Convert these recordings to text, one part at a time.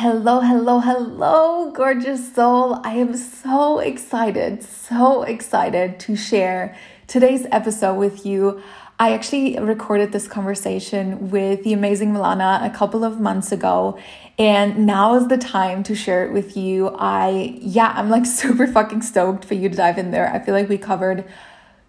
Hello, hello, hello, gorgeous soul. I am so excited, so excited to share today's episode with you. I actually recorded this conversation with the amazing Milana a couple of months ago, and now is the time to share it with you. I, yeah, I'm like super fucking stoked for you to dive in there. I feel like we covered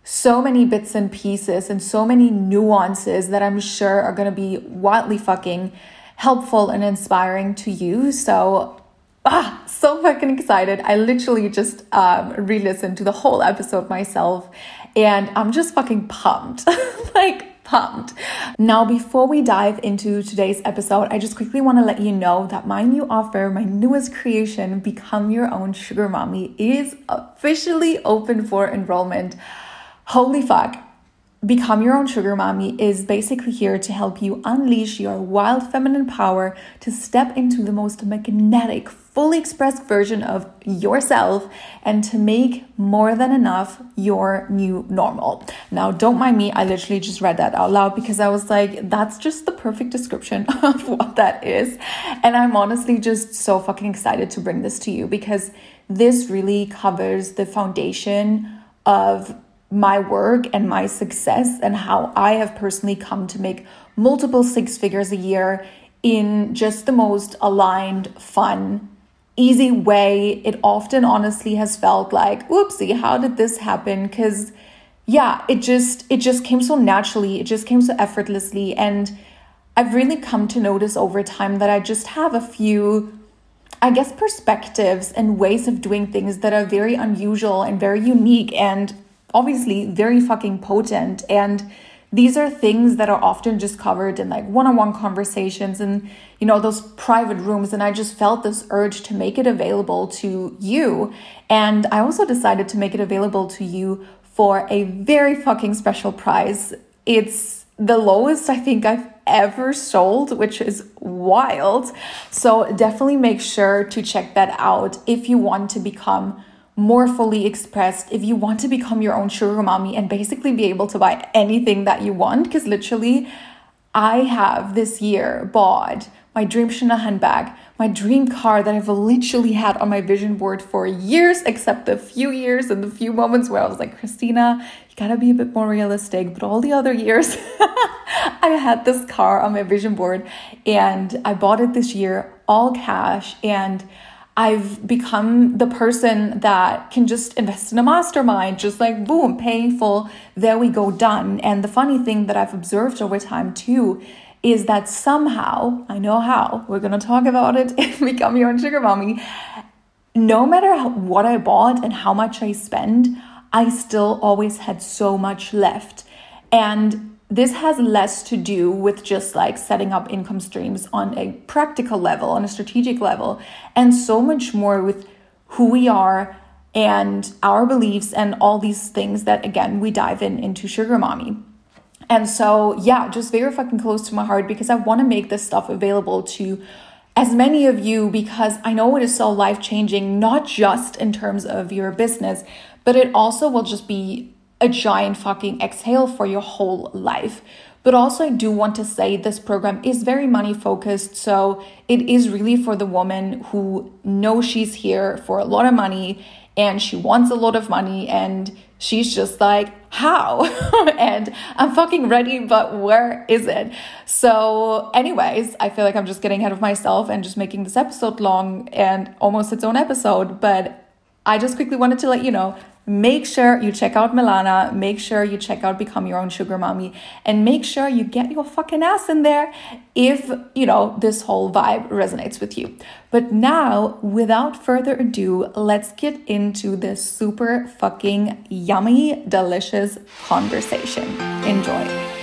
so many bits and pieces and so many nuances that I'm sure are gonna be wildly fucking helpful and inspiring to you. So, ah, so fucking excited. I literally just um, re listened to the whole episode myself and I'm just fucking pumped. like, pumped. Now, before we dive into today's episode, I just quickly want to let you know that my new offer, my newest creation, Become Your Own Sugar Mommy, is officially open for enrollment. Holy fuck. Become Your Own Sugar Mommy is basically here to help you unleash your wild feminine power to step into the most magnetic, fully expressed version of yourself and to make more than enough your new normal. Now, don't mind me, I literally just read that out loud because I was like, that's just the perfect description of what that is. And I'm honestly just so fucking excited to bring this to you because this really covers the foundation of my work and my success and how I have personally come to make multiple six figures a year in just the most aligned, fun, easy way. It often honestly has felt like, oopsie, how did this happen? Because yeah, it just it just came so naturally, it just came so effortlessly. And I've really come to notice over time that I just have a few I guess perspectives and ways of doing things that are very unusual and very unique and obviously very fucking potent. And these are things that are often just covered in like one-on-one conversations and you know those private rooms. And i just felt this urge to make it available to you. And i also decided to make it available to you for a very fucking special price. It's the lowest i think i've ever sold which is wild. So definitely make sure to check that out if you want to become more fully expressed if you want to become your own sugar mommy and basically be able to buy anything that you want. Because literally, I have this year bought my dream Chanel handbag, my dream car that I've literally had on my vision board for years, except the few years and the few moments where I was like, Christina, you gotta be a bit more realistic. But all the other years, I had this car on my vision board and I bought it this year, all cash. And I've become the person that can just invest in a mastermind, just like boom, paying full, there we go, done. And the funny thing that I've observed over time too is that somehow, I know how, we're gonna talk about it in Become Your Own Sugar Mommy. No matter what I bought and how much I spend, I still always had so much left. And this has less to do with just like setting up income streams on a practical level, on a strategic level, and so much more with who we are and our beliefs and all these things that again we dive in into sugar mommy. And so, yeah, just very fucking close to my heart because I want to make this stuff available to as many of you because I know it is so life changing, not just in terms of your business, but it also will just be a giant fucking exhale for your whole life. But also, I do want to say this program is very money focused. So it is really for the woman who knows she's here for a lot of money and she wants a lot of money and she's just like, how? and I'm fucking ready, but where is it? So, anyways, I feel like I'm just getting ahead of myself and just making this episode long and almost its own episode. But I just quickly wanted to let you know make sure you check out Milana, make sure you check out Become Your Own Sugar Mommy, and make sure you get your fucking ass in there if, you know, this whole vibe resonates with you. But now, without further ado, let's get into this super fucking yummy, delicious conversation. Enjoy.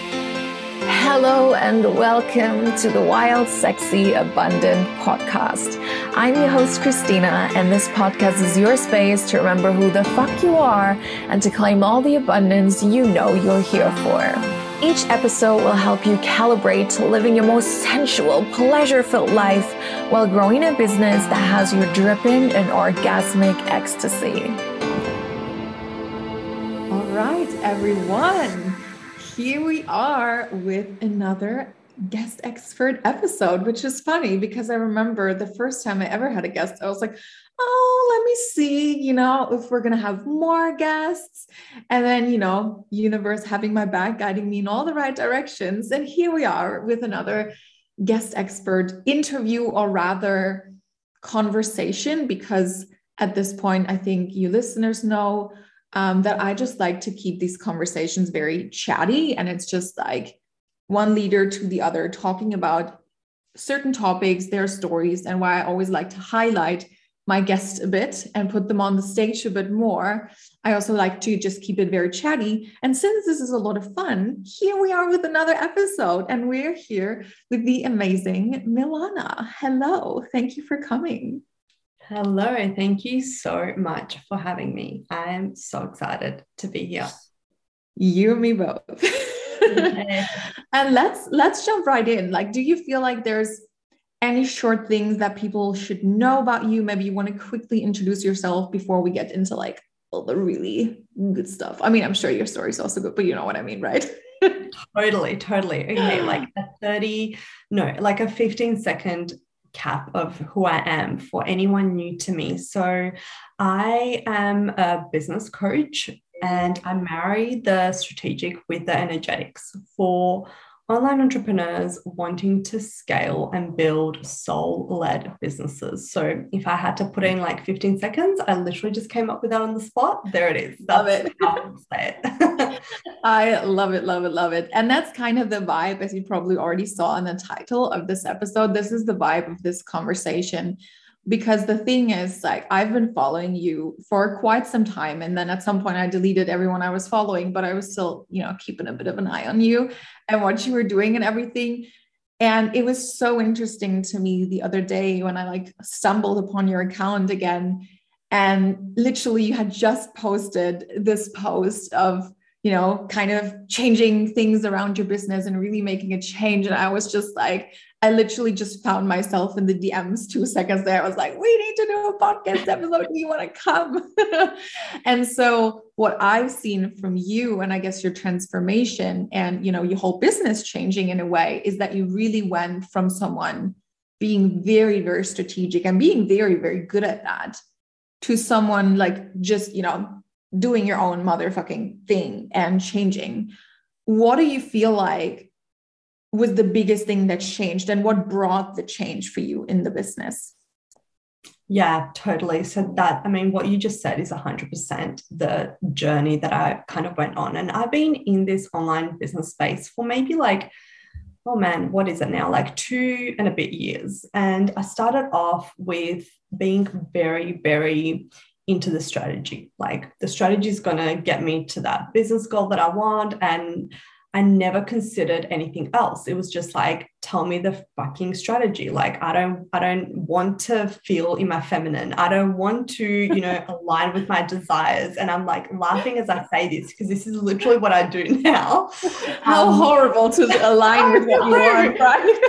Hello and welcome to the Wild, Sexy, Abundant podcast. I'm your host, Christina, and this podcast is your space to remember who the fuck you are and to claim all the abundance you know you're here for. Each episode will help you calibrate to living your most sensual, pleasure filled life while growing a business that has you dripping in orgasmic ecstasy. All right, everyone here we are with another guest expert episode, which is funny because I remember the first time I ever had a guest, I was like, oh, let me see, you know, if we're going to have more guests. And then, you know, universe having my back, guiding me in all the right directions. And here we are with another guest expert interview, or rather, conversation, because at this point, I think you listeners know um, that I just like to keep these conversations very chatty. And it's just like one leader to the other talking about certain topics, their stories, and why I always like to highlight my guests a bit and put them on the stage a bit more. I also like to just keep it very chatty. And since this is a lot of fun, here we are with another episode, and we're here with the amazing Milana. Hello, thank you for coming. Hello, thank you so much for having me. I am so excited to be here. You and me both. and let's let's jump right in. Like, do you feel like there's any short things that people should know about you? Maybe you want to quickly introduce yourself before we get into like all the really good stuff. I mean, I'm sure your story's also good, but you know what I mean, right? totally, totally. Okay, like a 30, no, like a 15 second cap of who I am for anyone new to me. So, I am a business coach and I marry the strategic with the energetics for online entrepreneurs wanting to scale and build soul led businesses. So if I had to put in like 15 seconds, I literally just came up with that on the spot. There it is. Love it. it. I love it, love it, love it. And that's kind of the vibe, as you probably already saw in the title of this episode. This is the vibe of this conversation because the thing is like i've been following you for quite some time and then at some point i deleted everyone i was following but i was still you know keeping a bit of an eye on you and what you were doing and everything. And it was so interesting to me the other day when i like stumbled upon your account again and literally you had just posted this post of you know kind of changing things around your business and really making a change and i was just like I literally just found myself in the DMs two seconds there. I was like, we need to do a podcast episode. Do you want to come? and so what I've seen from you and I guess your transformation and you know your whole business changing in a way is that you really went from someone being very, very strategic and being very, very good at that to someone like just, you know, doing your own motherfucking thing and changing. What do you feel like was the biggest thing that changed and what brought the change for you in the business? Yeah, totally. So that, I mean, what you just said is 100% the journey that I kind of went on. And I've been in this online business space for maybe like, oh man, what is it now? Like two and a bit years. And I started off with being very, very into the strategy. Like the strategy is going to get me to that business goal that I want. And I never considered anything else. It was just like, tell me the fucking strategy. Like, I don't, I don't want to feel in my feminine. I don't want to, you know, align with my desires. And I'm like laughing as I say this because this is literally what I do now. How um, horrible to align with what you want, right?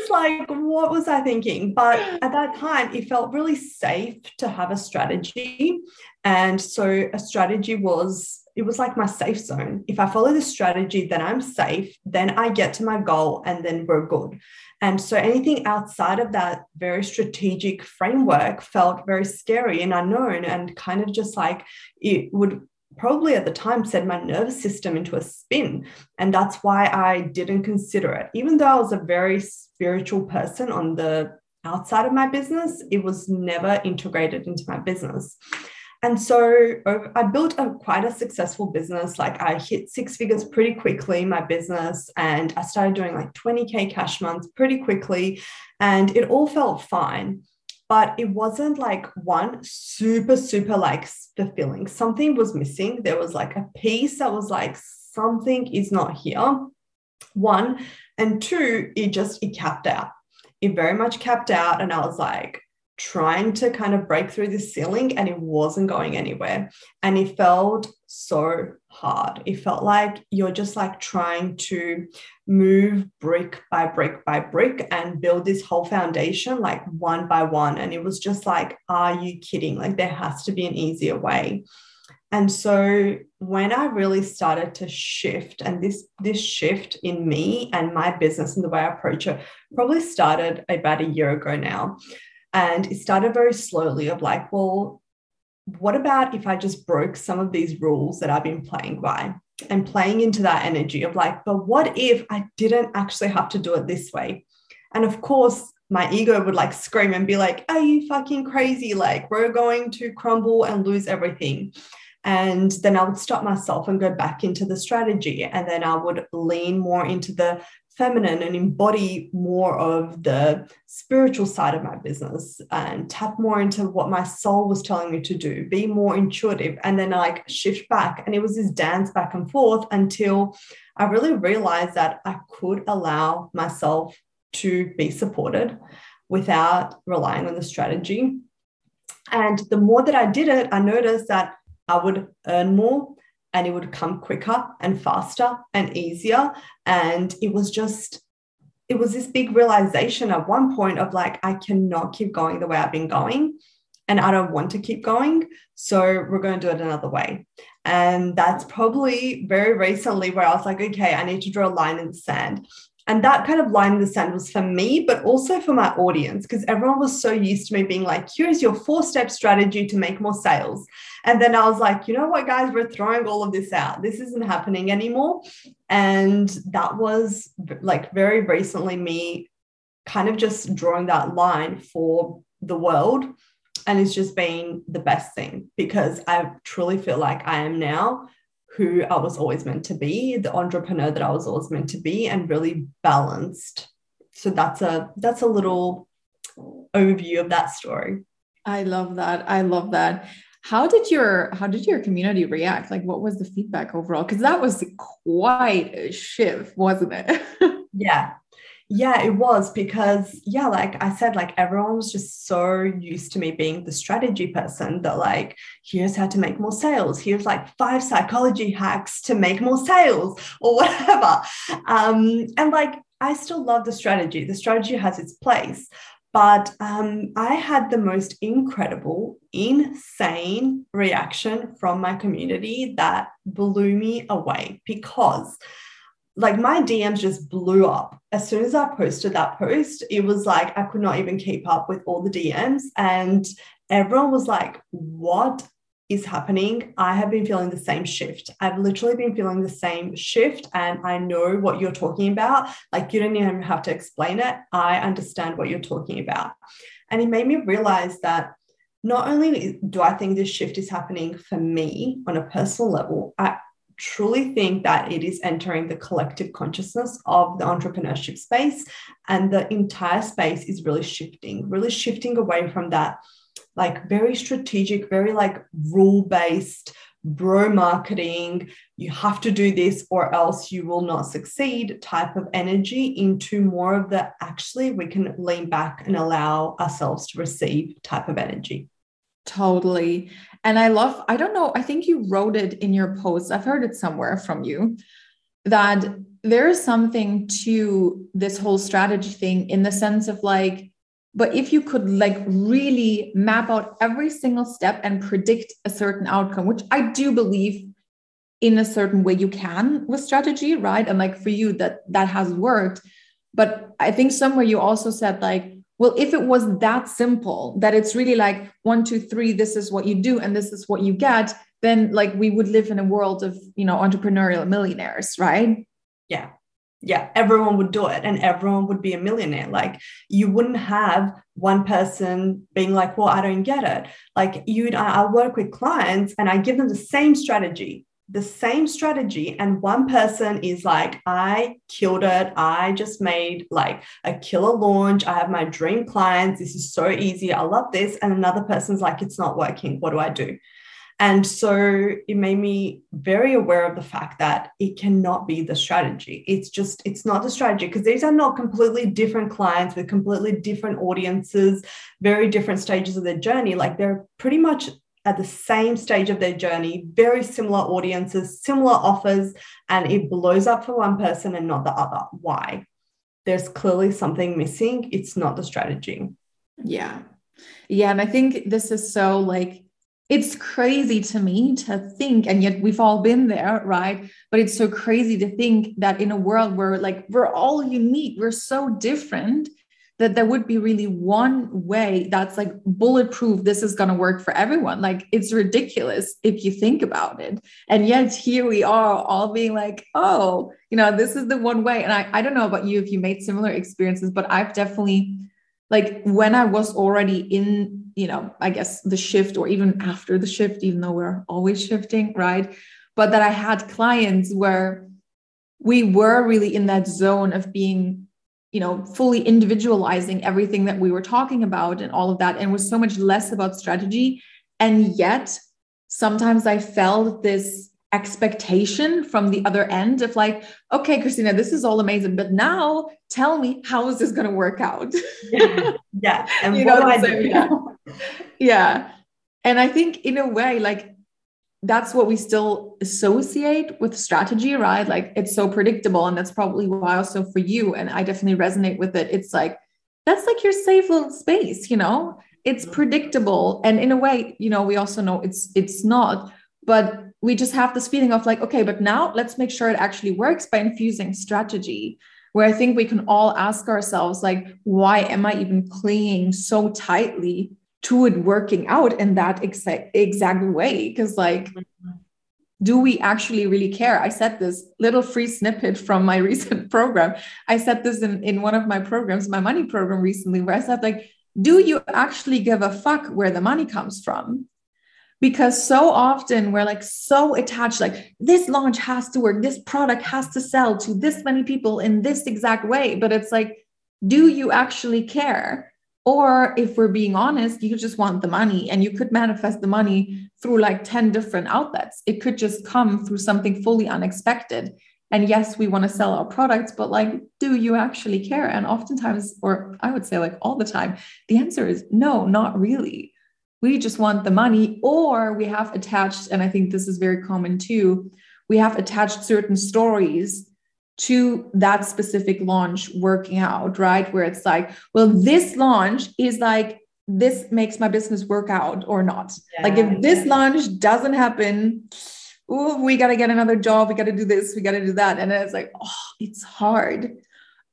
Just like, what was I thinking? But at that time, it felt really safe to have a strategy. And so a strategy was it was like my safe zone. If I follow the strategy, then I'm safe, then I get to my goal, and then we're good. And so anything outside of that very strategic framework felt very scary and unknown, and kind of just like it would probably at the time set my nervous system into a spin. And that's why I didn't consider it. Even though I was a very spiritual person on the outside of my business, it was never integrated into my business. And so uh, I built a quite a successful business. Like I hit six figures pretty quickly in my business, and I started doing like 20K cash months pretty quickly. And it all felt fine. But it wasn't like one super, super like fulfilling. Something was missing. There was like a piece that was like, something is not here. One. And two, it just, it capped out. It very much capped out. And I was like, trying to kind of break through the ceiling and it wasn't going anywhere. And it felt so hard. It felt like you're just like trying to move brick by brick by brick and build this whole foundation like one by one. And it was just like, are you kidding? Like there has to be an easier way. And so when I really started to shift, and this this shift in me and my business and the way I approach it probably started about a year ago now. And it started very slowly of like, well, what about if I just broke some of these rules that I've been playing by and playing into that energy of like, but what if I didn't actually have to do it this way? And of course, my ego would like scream and be like, Are you fucking crazy? Like, we're going to crumble and lose everything. And then I would stop myself and go back into the strategy. And then I would lean more into the feminine and embody more of the spiritual side of my business and tap more into what my soul was telling me to do, be more intuitive, and then like shift back. And it was this dance back and forth until I really realized that I could allow myself to be supported without relying on the strategy. And the more that I did it, I noticed that I would earn more and it would come quicker and faster and easier. And it was just, it was this big realization at one point of like, I cannot keep going the way I've been going. And I don't want to keep going. So we're going to do it another way. And that's probably very recently where I was like, okay, I need to draw a line in the sand. And that kind of line in the sand was for me, but also for my audience, because everyone was so used to me being like, here's your four step strategy to make more sales. And then I was like, you know what, guys, we're throwing all of this out. This isn't happening anymore. And that was like very recently me kind of just drawing that line for the world. And it's just been the best thing because I truly feel like I am now who I was always meant to be, the entrepreneur that I was always meant to be, and really balanced. So that's a that's a little overview of that story. I love that. I love that. How did your how did your community react? Like what was the feedback overall? Because that was quite a shift, wasn't it? yeah. Yeah, it was because, yeah, like I said, like everyone was just so used to me being the strategy person that, like, here's how to make more sales. Here's like five psychology hacks to make more sales or whatever. Um, and like, I still love the strategy. The strategy has its place. But um, I had the most incredible, insane reaction from my community that blew me away because like my DMs just blew up. As soon as I posted that post, it was like I could not even keep up with all the DMs. And everyone was like, What is happening? I have been feeling the same shift. I've literally been feeling the same shift. And I know what you're talking about. Like, you don't even have to explain it. I understand what you're talking about. And it made me realize that not only do I think this shift is happening for me on a personal level, I truly think that it is entering the collective consciousness of the entrepreneurship space. And the entire space is really shifting, really shifting away from that like very strategic, very like rule based, bro marketing, you have to do this or else you will not succeed type of energy into more of the actually we can lean back and allow ourselves to receive type of energy. Totally. And I love, I don't know, I think you wrote it in your post. I've heard it somewhere from you that there is something to this whole strategy thing in the sense of like, but if you could like really map out every single step and predict a certain outcome, which I do believe in a certain way you can with strategy, right? And like for you that that has worked. But I think somewhere you also said like, well, if it was that simple, that it's really like one, two, three, this is what you do and this is what you get, then like we would live in a world of, you know, entrepreneurial millionaires, right? Yeah. Yeah, everyone would do it and everyone would be a millionaire. Like you wouldn't have one person being like, well, I don't get it. Like you, I work with clients and I give them the same strategy the same strategy and one person is like i killed it. I just made like a killer launch. I have my dream clients. This is so easy. I love this. And another person's like it's not working. What do i do? And so it made me very aware of the fact that it cannot be the strategy. It's just it's not the strategy because these are not completely different clients with completely different audiences very different stages of their journey. Like they're pretty much at the same stage of their journey, very similar audiences, similar offers, and it blows up for one person and not the other. Why? There's clearly something missing. It's not the strategy. Yeah. Yeah. And I think this is so like, it's crazy to me to think and yet we've all been there right but it's so crazy to think that in a world where like we're all unique we're so different that there would be really one way that's like bulletproof this is going to work for everyone. Like it's ridiculous if you think about it. And yet here we are all being like oh you know this is the one way. And i, I don't know about you if you made similar experiences but i've definitely like when i was already in you know i guess the shift or even after the shift even though we're always shifting right? But that i had clients where we were really in that zone of being you know fully individualizing everything that we were talking about and all of that and was so much less about strategy and yet sometimes i felt this expectation from the other end of like okay christina this is all amazing but now tell me how is this going to work out yeah, yeah. and you what know, do yeah. yeah and i think in a way like that's what we still associate with strategy, right? Like it's so predictable. And that's probably why also for you, and I definitely resonate with it. It's like, that's like your safe little space, you know? It's predictable. And in a way, you know, we also know it's it's not, but we just have this feeling of like, okay, but now let's make sure it actually works by infusing strategy. Where I think we can all ask ourselves, like, why am I even clinging so tightly to it working out in that exact exact way. Because like do we actually really care? I said this little free snippet from my recent program. I said this in, in one of my programs my money program recently where i said like do you actually give a fuck where the money comes from? Because so often we're like so attached like this launch has to work this product has to sell to this many people in this exact way. But it's like do you actually care or if we're being honest, you just want the money and you could manifest the money through like 10 different outlets. It could just come through something fully unexpected. And yes, we want to sell our products, but like, do you actually care? And oftentimes, or I would say like all the time, the answer is no, not really. We just want the money, or we have attached, and I think this is very common too, we have attached certain stories to that specific launch working out, right? Where it's like, well, this launch is like, this makes my business work out or not. Yeah, like, if this launch doesn't happen, ooh, we got to get another job. We got to do this. We got to do that. And it's like, oh, it's hard.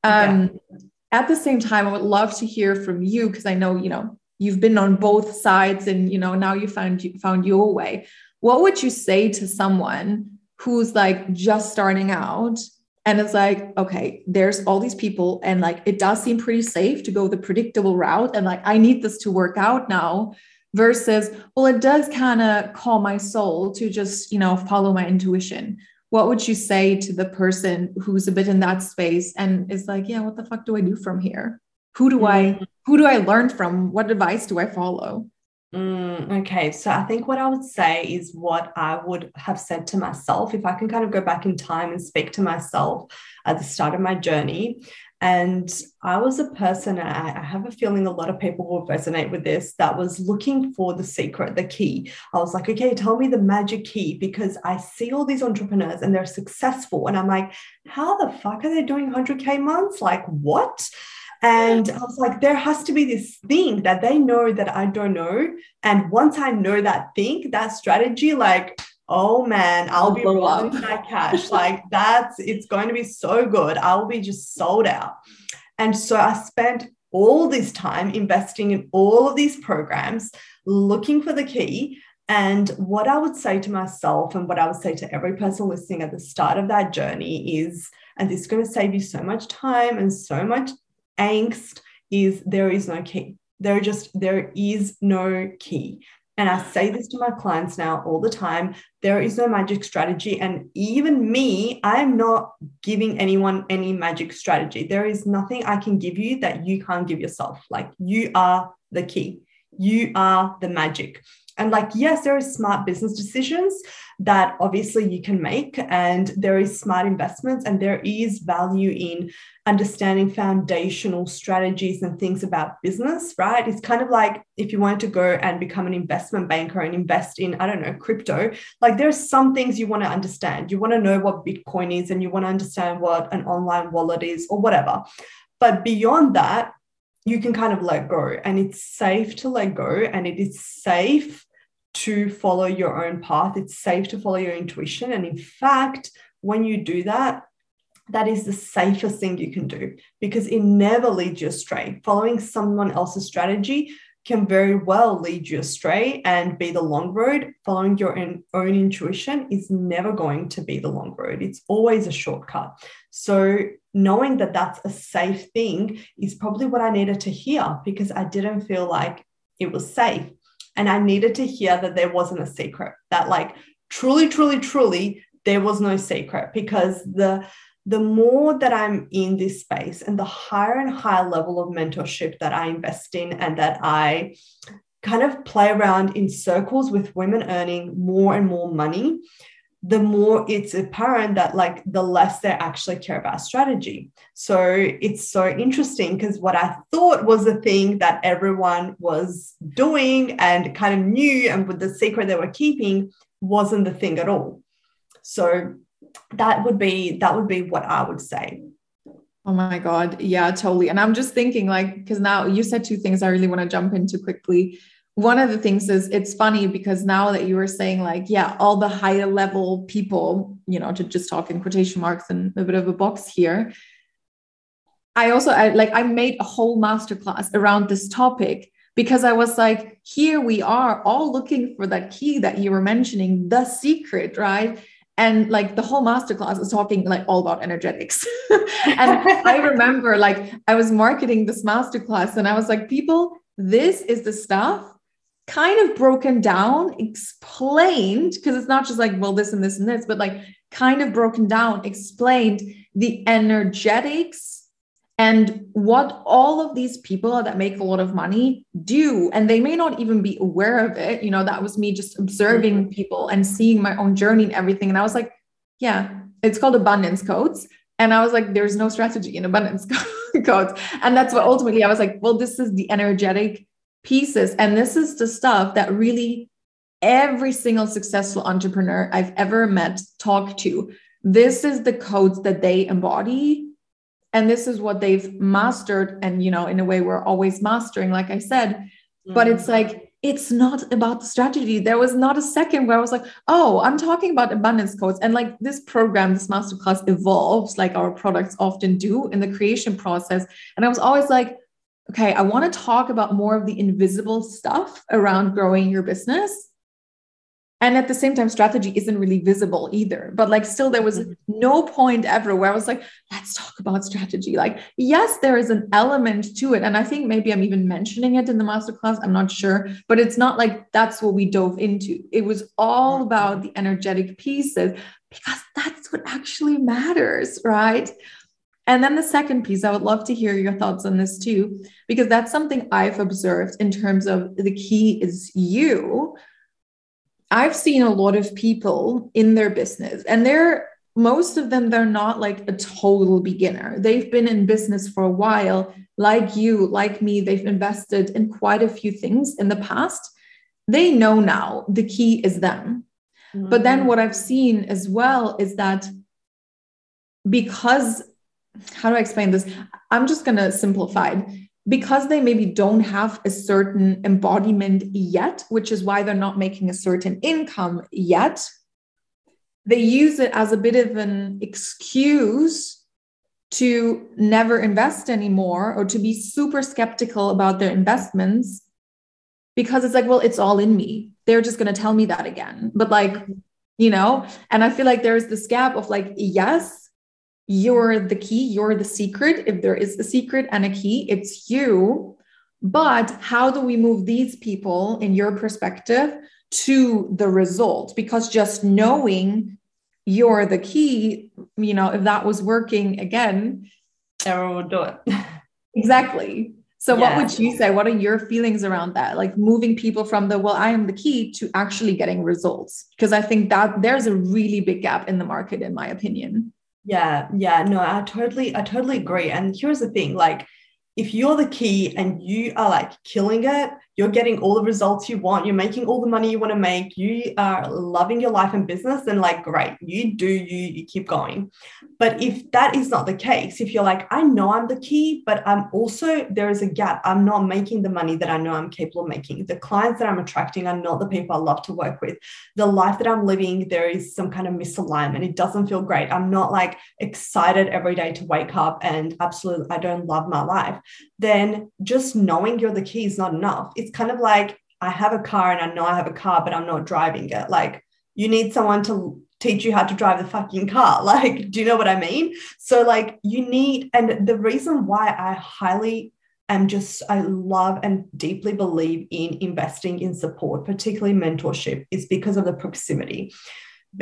Um, yeah. At the same time, I would love to hear from you because I know, you know, you've been on both sides and, you know, now you found, you found your way. What would you say to someone who's like just starting out and it's like okay there's all these people and like it does seem pretty safe to go the predictable route and like i need this to work out now versus well it does kind of call my soul to just you know follow my intuition. What would you say to the person who's a bit in that space and is like yeah what the fuck do i do from here? Who do i mm. who do i learn from? What advice do i follow Mm, okay, so I think what I would say is what I would have said to myself if I can kind of go back in time and speak to myself at the start of my journey. And I was a person, I, I have a feeling a lot of people will resonate with this, that was looking for the secret, the key. I was like, okay, tell me the magic key because I see all these entrepreneurs and they're successful. And I'm like, how the fuck are they doing 100K months? Like, what? And I was like, there has to be this thing that they know that I don't know. And once I know that thing, that strategy, like, oh man, I'll be rolling my cash. like that's it's going to be so good. I'll be just sold out. And so I spent all this time investing in all of these programs, looking for the key. And what I would say to myself and what I would say to every person listening at the start of that journey is, and this is going to save you so much time and so much angst is there is no key. There just there is no key. And I say this to my clients now all the time there is no magic strategy. And even me, I'm not giving anyone any magic strategy. There is nothing I can give you that you can't give yourself. Like you are the key, you are the magic. And like, yes, there are smart business decisions that obviously you can make, and there is smart investments, and there is value in understanding foundational strategies and things about business, right? It's kind of like if you wanted to go and become an investment banker and invest in, I don't know, crypto, like there's some things you want to understand. You want to know what Bitcoin is, and you want to understand what an online wallet is, or whatever. But beyond that, you can kind of let go and it's safe to let go and it is safe to follow your own path. It's safe to follow your intuition. And in fact, when you do that, that is the safest thing you can do because it never leads you astray. Following someone else's strategy can very well lead you astray and be the long road. Following your own, own intuition is never going to be the long road. It's always a shortcut. So, knowing that that's a safe thing is probably what I needed to hear because I didn't feel like it was safe. And I needed to hear that there wasn't a secret, that, like, truly, truly, truly, there was no secret because the the more that I'm in this space and the higher and higher level of mentorship that I invest in and that I kind of play around in circles with women earning more and more money, the more it's apparent that like the less they actually care about strategy. So it's so interesting because what I thought was the thing that everyone was doing and kind of knew and with the secret they were keeping wasn't the thing at all. So that would be that would be what I would say. Oh my God. Yeah, totally. And I'm just thinking, like, because now you said two things I really want to jump into quickly. One of the things is it's funny because now that you were saying, like, yeah, all the higher level people, you know, to just talk in quotation marks and a bit of a box here. I also I, like I made a whole masterclass around this topic because I was like, here we are all looking for that key that you were mentioning, the secret, right? and like the whole masterclass is talking like all about energetics and i remember like i was marketing this masterclass and i was like people this is the stuff kind of broken down explained because it's not just like well this and this and this but like kind of broken down explained the energetics and what all of these people that make a lot of money do. And they may not even be aware of it. You know that was me just observing mm-hmm. people and seeing my own journey and everything. And i was like yeah it's called abundance codes. And i was like there's no strategy in abundance codes. And that's what ultimately i was like well this is the energetic pieces. And this is the stuff that really every single successful entrepreneur i've ever met talk to. This is the codes that they embody. And this is what they've mastered. And you know in a way we're always mastering like i said. Mm-hmm. but it's like it's not about the strategy. There was not a second where i was like oh i'm talking about abundance codes. And like this program this masterclass evolves like our products often do in the creation process. And i was always like okay i want to talk about more of the invisible stuff around growing your business. And at the same time strategy isn't really visible either. But like still there was mm-hmm. no point ever where i was like let's talk about strategy. Like yes there is an element to it. And i think maybe i'm even mentioning it in the masterclass i'm not sure. But it's not like that's what we dove into. It was all mm-hmm. about the energetic pieces because that's what actually matters right and then the second piece, I would love to hear your thoughts on this too, because that's something I've observed in terms of the key is you I've seen a lot of people in their business, and they're most of them, they're not like a total beginner. They've been in business for a while, like you, like me, they've invested in quite a few things in the past. They know now the key is them. Mm-hmm. But then what I've seen as well is that because, how do I explain this? I'm just going to simplify it because they maybe don't have a certain embodiment yet, which is why they're not making a certain income yet, they use it as a bit of an excuse to never invest anymore or to be super skeptical about their investments because it's like, well, it's all in me. They're just going to tell me that again. But like, you know, and I feel like there's this gap of like, yes, you're the key, you're the secret. If there is a secret and a key, it's you. But how do we move these people, in your perspective, to the result? Because just knowing you're the key, you know, if that was working again, everyone would do it. exactly. So, what would you say? What are your feelings around that? Like moving people from the, well, I am the key to actually getting results? Because I think that there's a really big gap in the market, in my opinion. Yeah, yeah, no, I totally, I totally agree. And here's the thing, like if you're the key and you are like killing it, you're getting all the results you want, you're making all the money you want to make, you are loving your life and business, then like, great, you do you, you keep going. But if that is not the case, if you're like, I know I'm the key, but I'm also, there is a gap. I'm not making the money that I know I'm capable of making. The clients that I'm attracting are not the people I love to work with. The life that I'm living, there is some kind of misalignment. It doesn't feel great. I'm not like excited every day to wake up and absolutely, I don't love my life. Then just knowing you're the key is not enough. It's it's kind of like I have a car and I know I have a car, but I'm not driving it. Like you need someone to teach you how to drive the fucking car. Like, do you know what I mean? So, like, you need, and the reason why I highly am just, I love and deeply believe in investing in support, particularly mentorship, is because of the proximity.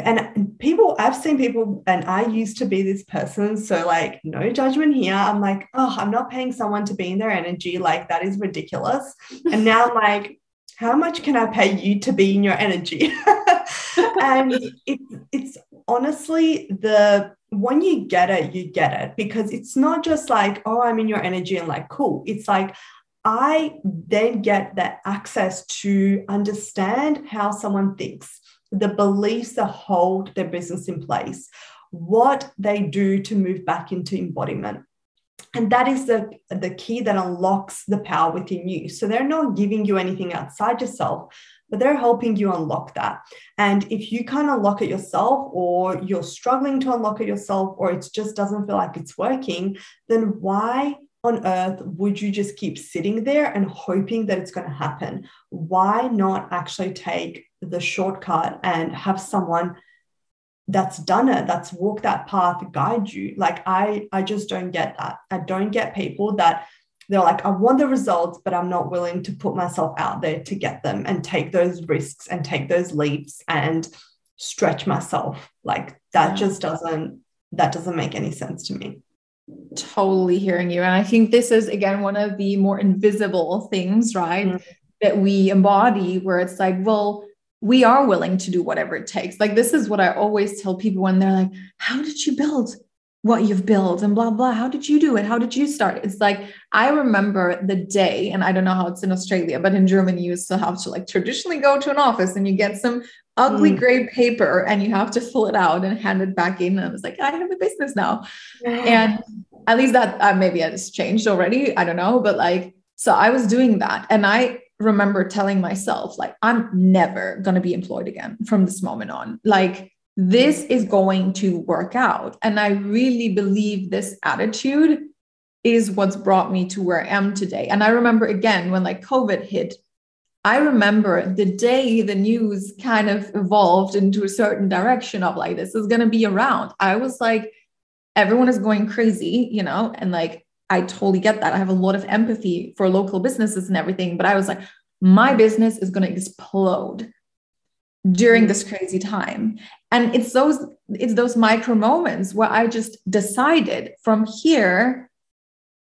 And people, I've seen people, and I used to be this person. So, like, no judgment here. I'm like, oh, I'm not paying someone to be in their energy. Like, that is ridiculous. and now I'm like, how much can I pay you to be in your energy? and it, it's honestly the when you get it, you get it because it's not just like, oh, I'm in your energy and like, cool. It's like, I then get that access to understand how someone thinks the beliefs that hold their business in place, what they do to move back into embodiment. And that is the, the key that unlocks the power within you. So they're not giving you anything outside yourself, but they're helping you unlock that. And if you can't unlock it yourself, or you're struggling to unlock it yourself, or it just doesn't feel like it's working, then why on earth would you just keep sitting there and hoping that it's going to happen? Why not actually take the shortcut and have someone that's done it that's walked that path guide you. Like i i just don't get that. I don't get people that they're like i want the results but i'm not willing to put myself out there to get them and take those risks and take those leaps and stretch myself. Like that just doesn't that doesn't make any sense to me. Totally hearing you. And i think this is again one of the more invisible things right mm-hmm. that we embody where it's like well we are willing to do whatever it takes. Like, this is what I always tell people when they're like, How did you build what you've built and blah, blah? How did you do it? How did you start? It's like, I remember the day, and I don't know how it's in Australia, but in Germany, you still have to like traditionally go to an office and you get some ugly mm. gray paper and you have to fill it out and hand it back in. And I was like, I have a business now. And at least that uh, maybe it's changed already. I don't know. But like, so I was doing that. And I remember telling myself, like, I'm never going to be employed again from this moment on. Like, this is going to work out. And I really believe this attitude is what's brought me to where I am today. And I remember again when like COVID hit, I remember the day the news kind of evolved into a certain direction of like, this is going to be around. I was like, everyone is going crazy, you know, and like I totally get that. I have a lot of empathy for local businesses and everything, but I was like, my business is going to explode during mm-hmm. this crazy time. And it's those it's those micro moments where I just decided from here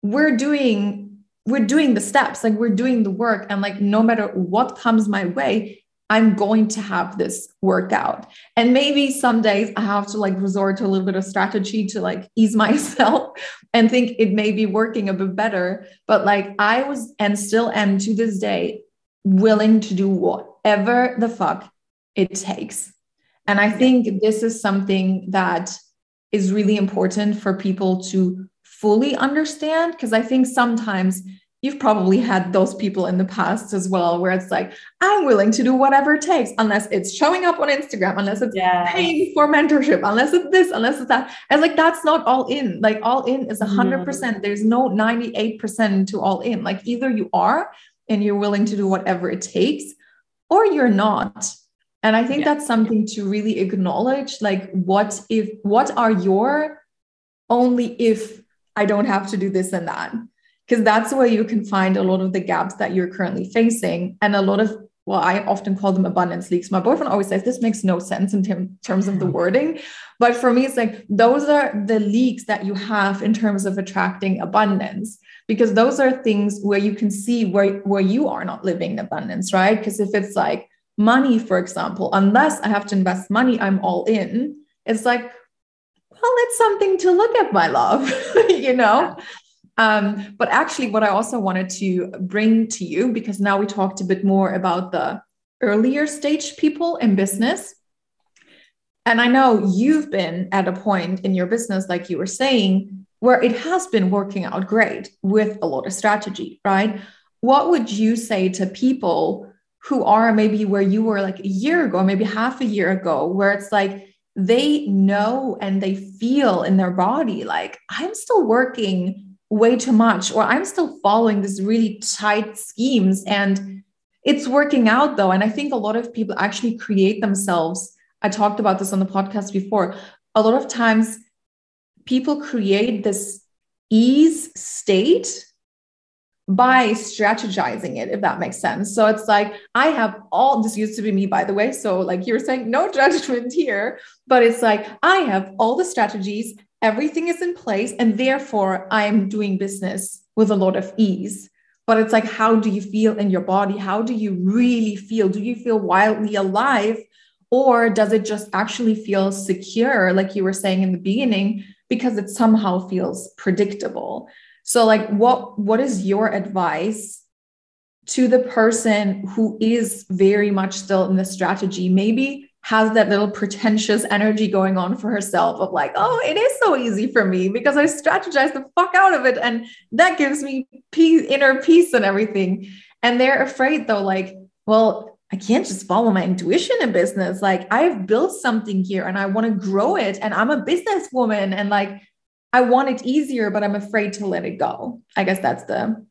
we're doing we're doing the steps, like we're doing the work and like no matter what comes my way, I'm going to have this work out. And maybe some days I have to like resort to a little bit of strategy to like ease myself and think it may be working a bit better. But like I was and still am to this day willing to do whatever the fuck it takes. And I think this is something that is really important for people to fully understand because I think sometimes you've probably had those people in the past as well where it's like i'm willing to do whatever it takes unless it's showing up on instagram unless it's yes. paying for mentorship unless it's this unless it's that and like that's not all in like all in is 100% mm. there's no 98% to all in like either you are and you're willing to do whatever it takes or you're not and i think yeah. that's something to really acknowledge like what if what are your only if i don't have to do this and that because that's where you can find a lot of the gaps that you're currently facing and a lot of well i often call them abundance leaks. My boyfriend always says this makes no sense in terms of the mm-hmm. wording. But for me it's like those are the leaks that you have in terms of attracting abundance because those are things where you can see where, where you are not living in abundance right? Because if it's like money for example unless i have to invest money i'm all in it's like well it's something to look at my love you know Um, but actually, what I also wanted to bring to you, because now we talked a bit more about the earlier stage people in business. And I know you've been at a point in your business, like you were saying, where it has been working out great with a lot of strategy, right? What would you say to people who are maybe where you were like a year ago, maybe half a year ago, where it's like they know and they feel in their body, like, I'm still working way too much or i'm still following these really tight schemes and it's working out though. And i think a lot of people actually create themselves. I talked about this on the podcast before. A lot of times people create this ease state by strategizing it if that makes sense. So it's like i have all this used to be me by the way. So like you're saying no judgment here but it's like i have all the strategies everything is in place and therefore i'm doing business with a lot of ease. But it's like how do you feel in your body? How do you really feel? Do you feel wildly alive or does it just actually feel secure like you were saying in the beginning because it somehow feels predictable? So like what what is your advice to the person who is very much still in the strategy? Maybe has that little pretentious energy going on for herself of like, oh, it is so easy for me because I strategize the fuck out of it. And that gives me peace, inner peace and everything. And they're afraid though, like, well, I can't just follow my intuition in business. Like I've built something here and I want to grow it. And I'm a businesswoman and like I want it easier, but I'm afraid to let it go. I guess that's the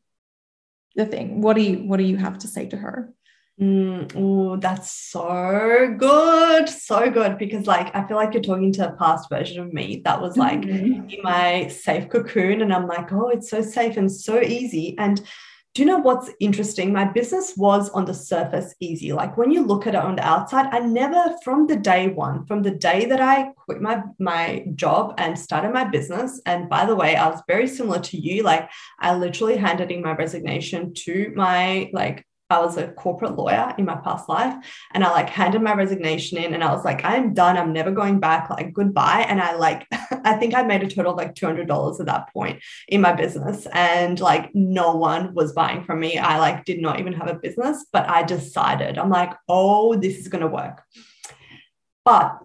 the thing. What do you what do you have to say to her? Mm, oh, that's so good. So good. Because, like, I feel like you're talking to a past version of me that was like mm-hmm. in my safe cocoon. And I'm like, oh, it's so safe and so easy. And do you know what's interesting? My business was on the surface easy. Like when you look at it on the outside, I never, from the day one, from the day that I quit my my job and started my business. And by the way, I was very similar to you. Like I literally handed in my resignation to my like I was a corporate lawyer in my past life and I like handed my resignation in and I was like, I'm done. I'm never going back. Like, goodbye. And I like, I think I made a total of like $200 at that point in my business. And like, no one was buying from me. I like did not even have a business, but I decided, I'm like, oh, this is going to work. But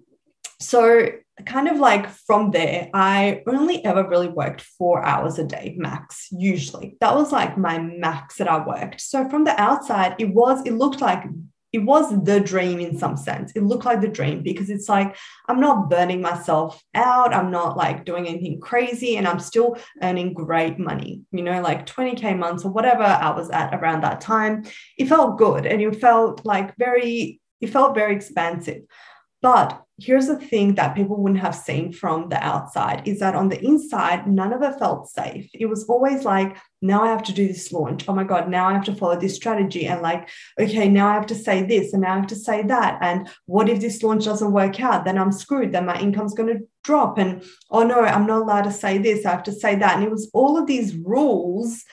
so kind of like from there, I only ever really worked four hours a day max, usually. That was like my max that I worked. So from the outside, it was, it looked like it was the dream in some sense. It looked like the dream because it's like I'm not burning myself out. I'm not like doing anything crazy and I'm still earning great money, you know, like 20K months or whatever I was at around that time. It felt good and it felt like very, it felt very expansive. But here's the thing that people wouldn't have seen from the outside is that on the inside, none of it felt safe. It was always like, now I have to do this launch. Oh my God, now I have to follow this strategy. And like, okay, now I have to say this and now I have to say that. And what if this launch doesn't work out? Then I'm screwed. Then my income's going to drop. And oh no, I'm not allowed to say this. I have to say that. And it was all of these rules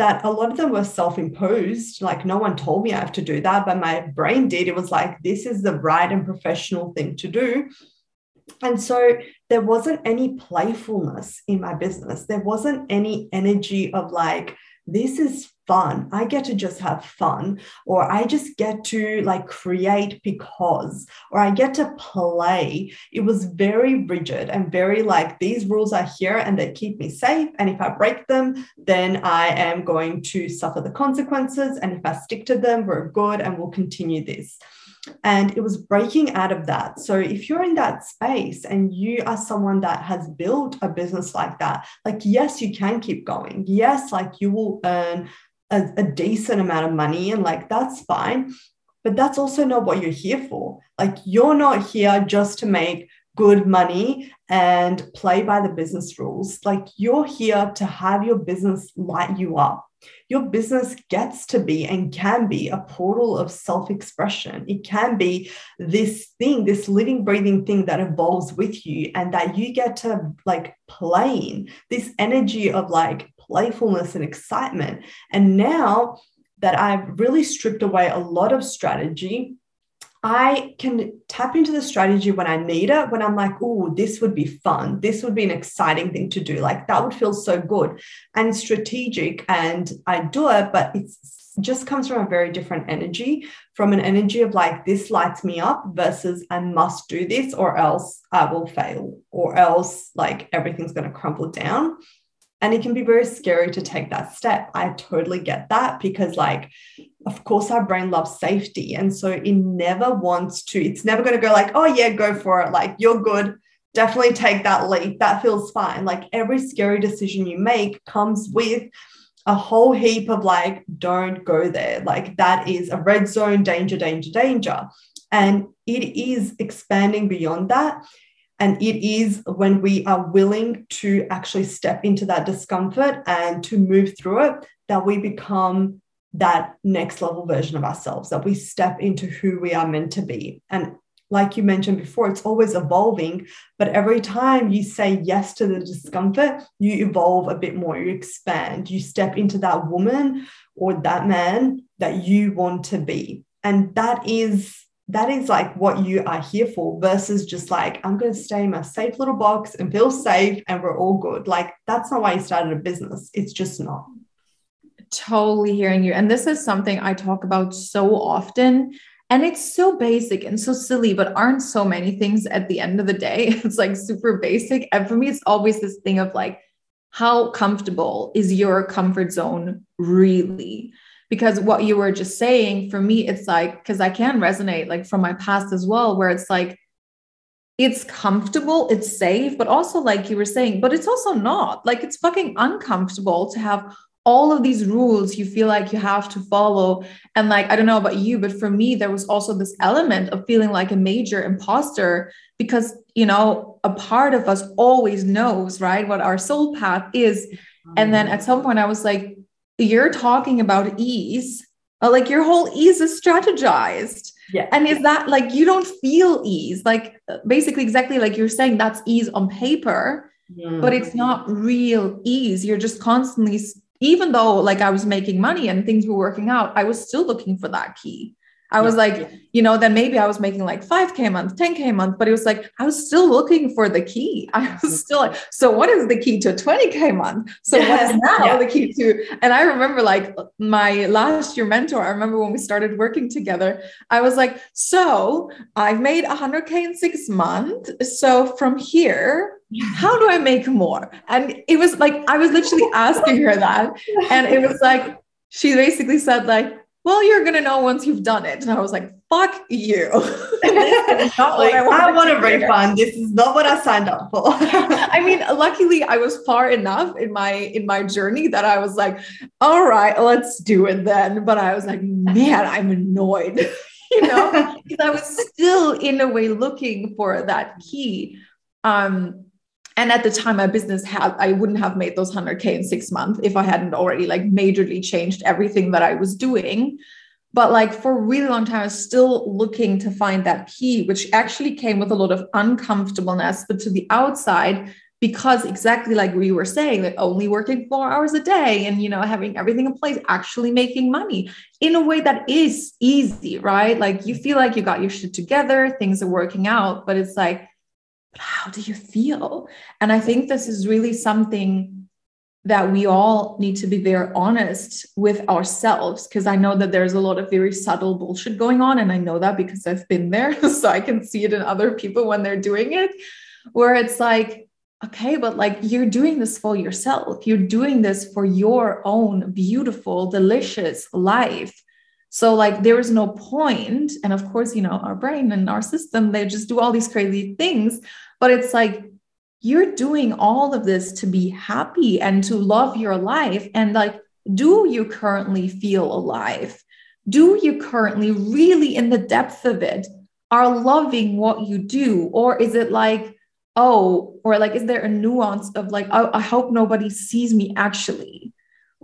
that a lot of them were self imposed. Like, no one told me I have to do that, but my brain did. It was like, this is the right and professional thing to do. And so there wasn't any playfulness in my business. There wasn't any energy of like, this is fun. I get to just have fun, or I just get to like create because, or I get to play. It was very rigid and very like these rules are here and they keep me safe. And if I break them, then I am going to suffer the consequences. And if I stick to them, we're good and we'll continue this. And it was breaking out of that. So if you're in that space and you are someone that has built a business like that, like, yes, you can keep going. Yes, like you will earn a, a decent amount of money and like that's fine. But that's also not what you're here for. Like you're not here just to make good money and play by the business rules. Like you're here to have your business light you up your business gets to be and can be a portal of self expression. It can be this thing, this living, breathing thing that evolves with you and that you get to like play in this energy of like playfulness and excitement. And now that I've really stripped away a lot of strategy, I can tap into the strategy when I need it, when I'm like, oh, this would be fun. This would be an exciting thing to do. Like that would feel so good and strategic. And I do it, but it just comes from a very different energy, from an energy of like, this lights me up versus I must do this or else I will fail or else like everything's going to crumble down. And it can be very scary to take that step. I totally get that because, like, of course, our brain loves safety. And so it never wants to, it's never going to go like, oh, yeah, go for it. Like, you're good. Definitely take that leap. That feels fine. Like, every scary decision you make comes with a whole heap of like, don't go there. Like, that is a red zone, danger, danger, danger. And it is expanding beyond that. And it is when we are willing to actually step into that discomfort and to move through it that we become that next level version of ourselves, that we step into who we are meant to be. And like you mentioned before, it's always evolving. But every time you say yes to the discomfort, you evolve a bit more, you expand, you step into that woman or that man that you want to be. And that is that is like what you are here for versus just like i'm going to stay in my safe little box and feel safe and we're all good. Like that's not why you started a business. It's just not. Totally hearing you. And this is something i talk about so often and it's so basic and so silly but aren't so many things at the end of the day. It's like super basic. And for me it's always this thing of like how comfortable is your comfort zone really because what you were just saying for me it's like because i can resonate like from my past as well where it's like it's comfortable it's safe but also like you were saying but it's also not. Like it's fucking uncomfortable to have all of these rules you feel like you have to follow. And like i don't know about you but for me there was also this element of feeling like a major imposter because you know a part of us always knows right what our soul path is. And then mm-hmm. at some point i was like you're talking about ease uh, like your whole ease is strategized. Yeah. And is that like you don't feel ease like basically exactly like you're saying that's ease on paper but it's not real ease. You're just constantly even though like i was making money and things were working out i was still looking for that key I was like, you know, then maybe I was making like 5K a month, 10K a month, but it was like, I was still looking for the key. I was still like, so what is the key to 20K a month? So what is now yeah. the key to? And I remember like my last year mentor, I remember when we started working together, I was like, so I've made 100K in six months. So from here, how do I make more? And it was like, I was literally asking her that. And it was like, she basically said like, well, you're going to know once you've done it. And I was like, fuck you. like, I, I want a refund. This is not what I signed up for. I mean, luckily I was far enough in my in my journey that I was like, all right, let's do it then. But I was like, man, I'm annoyed. you know, because I was still in a way looking for that key. Um, and at the time my business had i wouldn't have made those 100k in six months if i hadn't already like majorly changed everything that i was doing. But like for a really long time i was still looking to find that key which actually came with a lot of uncomfortableness but to the outside because exactly like we were saying that only working four hours a day and you know having everything in place actually making money in a way that is easy right? Like you feel like you got your shit together things are working out but it's like how do you feel? And I think this is really something that we all need to be very honest with ourselves because I know that there's a lot of very subtle bullshit going on. And I know that because I've been there. so I can see it in other people when they're doing it, where it's like, okay, but like you're doing this for yourself. You're doing this for your own beautiful, delicious life. So, like, there is no point. And of course, you know, our brain and our system, they just do all these crazy things. But it's like, you're doing all of this to be happy and to love your life. And like, do you currently feel alive? Do you currently, really in the depth of it, are loving what you do? Or is it like, oh, or like, is there a nuance of like, oh, I hope nobody sees me actually?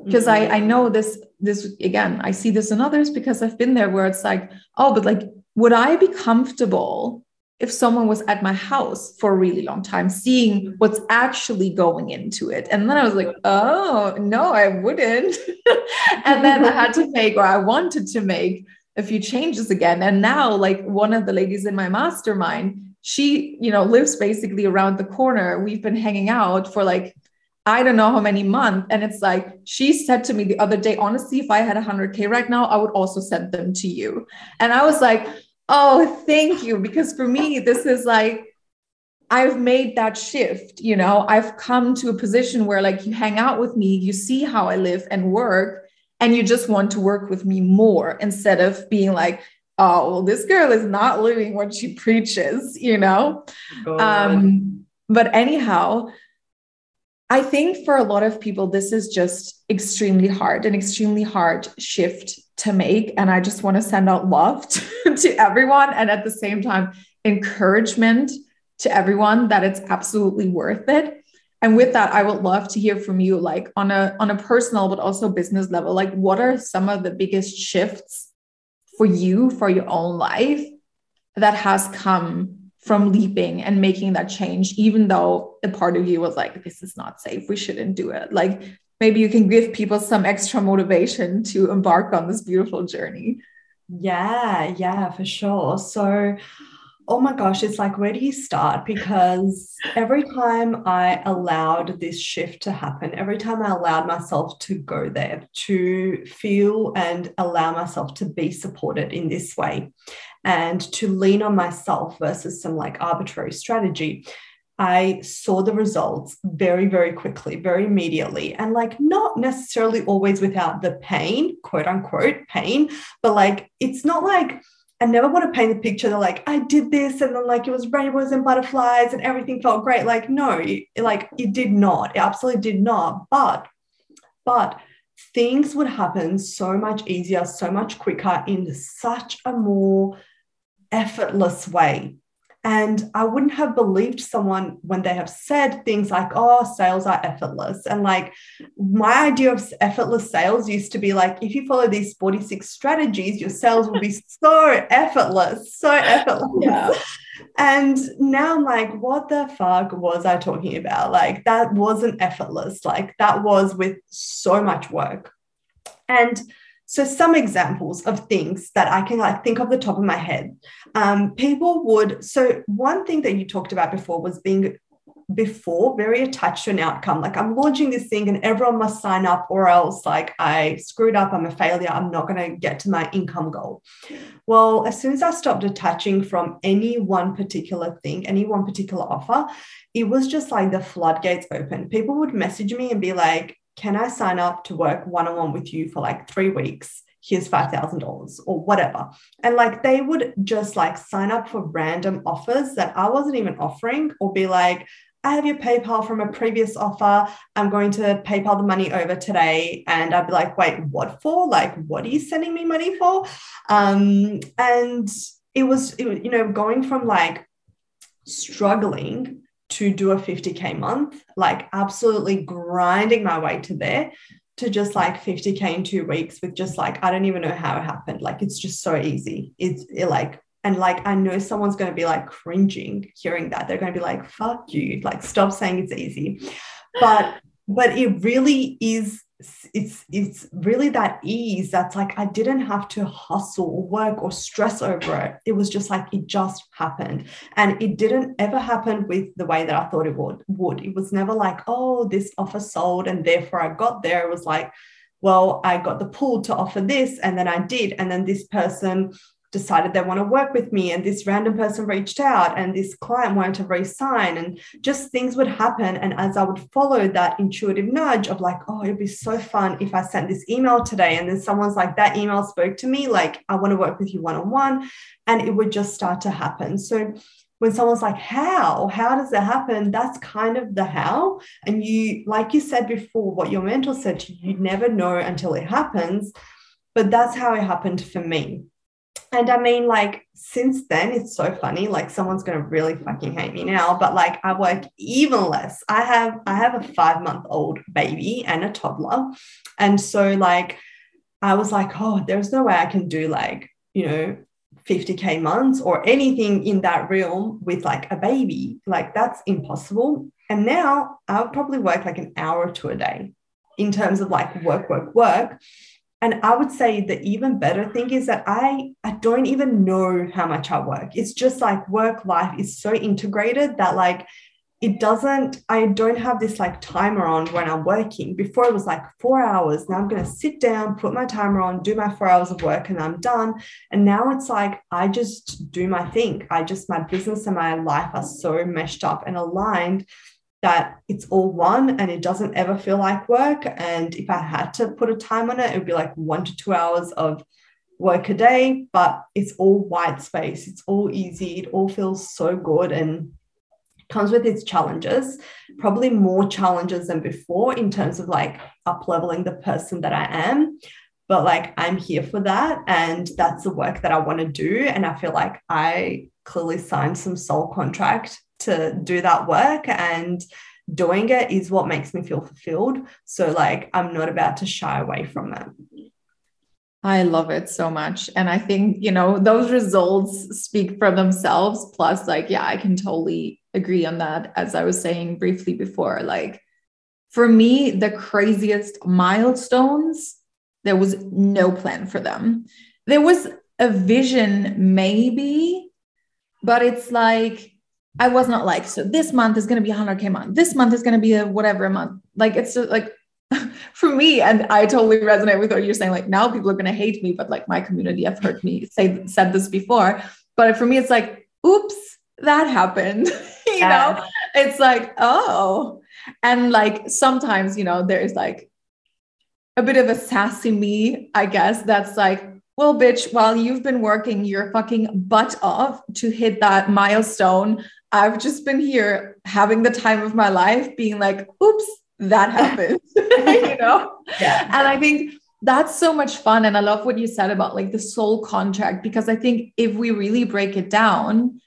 Because mm-hmm. I, I know this this again i see this in others because i've been there where it's like oh but like would i be comfortable if someone was at my house for a really long time seeing what's actually going into it and then i was like oh no i wouldn't and then i had to make or i wanted to make a few changes again. And now, like one of the ladies in my mastermind, she, you know, lives basically around the corner. We've been hanging out for like, I don't know how many months. And it's like, she said to me the other day, honestly, if I had 100K right now, I would also send them to you. And I was like, oh, thank you. Because for me, this is like, I've made that shift. You know, I've come to a position where, like, you hang out with me, you see how I live and work, and you just want to work with me more instead of being like oh well this girl is not living what she preaches you know um, but anyhow i think for a lot of people this is just extremely hard an extremely hard shift to make. And i just want to send out love to, to everyone and at the same time encouragement to everyone that it's absolutely worth it. And with that i would love to hear from you like on a on a personal but also business level like what are some of the biggest shifts for you for your own life that has come from leaping and making that change even though a part of you was like this is not safe. We shouldn't do it. Like maybe you can give people some extra motivation to embark on this beautiful journey. Yeah yeah for sure. So oh my gosh, it's like, where do you start? Because every time I allowed this shift to happen, every time I allowed myself to go there, to feel and allow myself to be supported in this way, and to lean on myself versus some like arbitrary strategy. I saw the results very, very quickly, very immediately, and like not necessarily always without the pain, quote unquote pain, but like it's not like I never want to paint the picture that like I did this and then like it was rainbows and butterflies and everything felt great. Like no, like it did not. It absolutely did not. But but things would happen so much easier, so much quicker in such a more effortless way. And I wouldn't have believed someone when they have said things like, oh, sales are effortless. And like my idea of effortless sales used to be like, if you follow these 46 strategies, your sales will be so effortless, so effortless. Yeah. And now I'm like, what the fuck was I talking about? Like, that wasn't effortless. Like, that was with so much work. And so some examples of things that I can like think of the top of my head. Um, people would so one thing that you talked about before was being before very attached to an outcome. Like I'm launching this thing and everyone must sign up, or else like I screwed up, I'm a failure, I'm not going to get to my income goal. Well, as soon as I stopped attaching from any one particular thing, any one particular offer, it was just like the floodgates open. People would message me and be like, can I sign up to work one on one with you for like three weeks? Here's $5,000 or whatever. And like they would just like sign up for random offers that I wasn't even offering or be like, I have your PayPal from a previous offer. I'm going to PayPal the money over today. And I'd be like, wait, what for? Like, what are you sending me money for? Um, and it was, it, you know, going from like struggling to do a 50K month, like absolutely grinding my way to there to just like 50K in two weeks with just like, I don't even know how it happened. Like, it's just so easy. It's it like, and like, I know someone's going to be like cringing hearing that. They're going to be like, fuck you, like, stop saying it's easy. But, but it really is it's it's really that ease that's like I didn't have to hustle or work or stress over it. It was just like it just happened. And it didn't ever happen with the way that I thought it would would. It was never like, oh, this offer sold and therefore I got there. It was like, well, I got the pull to offer this and then I did. And then this person decided they want to work with me. And this random person reached out and this client wanted to resign. And just things would happen. And as i would follow that intuitive nudge of like oh it'd be so fun if i sent this email today. And then someone's like that email spoke to me. Like i want to work with you one-on-one. And it would just start to happen. So when someone's like how? How does it happen? That's kind of the how. And you like you said before what your mentor said to you you never know until it happens. But that's how it happened for me and I mean, like, since then, it's so funny. Like, someone's gonna really fucking hate me now, but like, I work even less. I have I have a five month old baby and a toddler, and so like, I was like, oh, there's no way I can do like, you know, 50k months or anything in that realm with like a baby. Like, that's impossible. And now I would probably work like an hour or two a day in terms of like work, work, work and I would say the even better thing is that I I don't even know how much I work. It's just like work life is so integrated that like it doesn't i don't have this like timer on when i'm working. Before it was like four hours. Now i'm going to sit down put my timer on do my four hours of work and i'm done. And now it's like i just do my thing. I just my business and my life are so meshed up and aligned that it's all one and it doesn't ever feel like work and if i had to put a time on it it would be like one to two hours of work a day but it's all white space it's all easy it all feels so good and comes with its challenges, probably more challenges than before in terms of like up leveling the person that I am. But like I'm here for that. And that's the work that I want to do. And I feel like I clearly signed some soul contract to do that work. And doing it is what makes me feel fulfilled. So like I'm not about to shy away from it. I love it so much. And I think, you know, those results speak for themselves. Plus, like, yeah, I can totally agree on that. As I was saying briefly before, like, for me, the craziest milestones, there was no plan for them. There was a vision, maybe, but it's like, I was not like, so this month is going to be 100K month. This month is going to be a whatever month. Like, it's just like, for me, and I totally resonate with what you're saying. Like now people are gonna hate me, but like my community have heard me say said this before. But for me, it's like, oops, that happened. you yeah. know, it's like, oh. And like sometimes, you know, there's like a bit of a sassy me, I guess, that's like, well, bitch, while you've been working your fucking butt off to hit that milestone, I've just been here having the time of my life, being like, oops, that happened, you know? Yeah. And I think that's so much fun. And I love what you said about like the soul contract, because I think if we really break it down,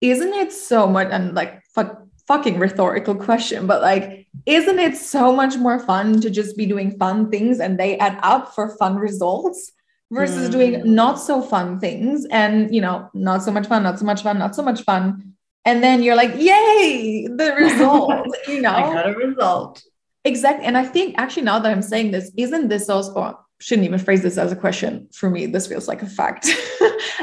isn't it so much and like fuck, fucking rhetorical question, but like, isn't it so much more fun to just be doing fun things and they add up for fun results? versus mm. doing not so fun things and you know not so much fun not so much fun not so much fun and then you're like yay the result you know? i got a result. Exactly and i think actually now that i'm saying this isn't this also shouldn't even phrase this as a question for me this feels like a fact.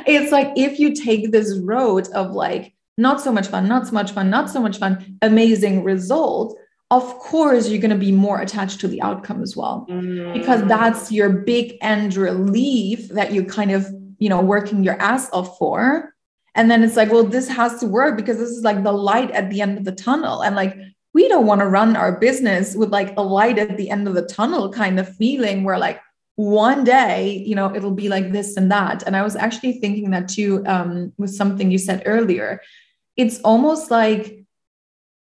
It's like if you take this road of like not so much fun not so much fun not so much fun amazing result of course you're going to be more attached to the outcome as well. Mm. because that's your big end relief that you kind of you know working your ass off for and then it's like, well, this has to work because this is like the light at the end of the tunnel. And like, we don't want to run our business with like a light at the end of the tunnel kind of feeling where like one day, you know, it'll be like this and that. And I was actually thinking that too um, with something you said earlier. It's almost like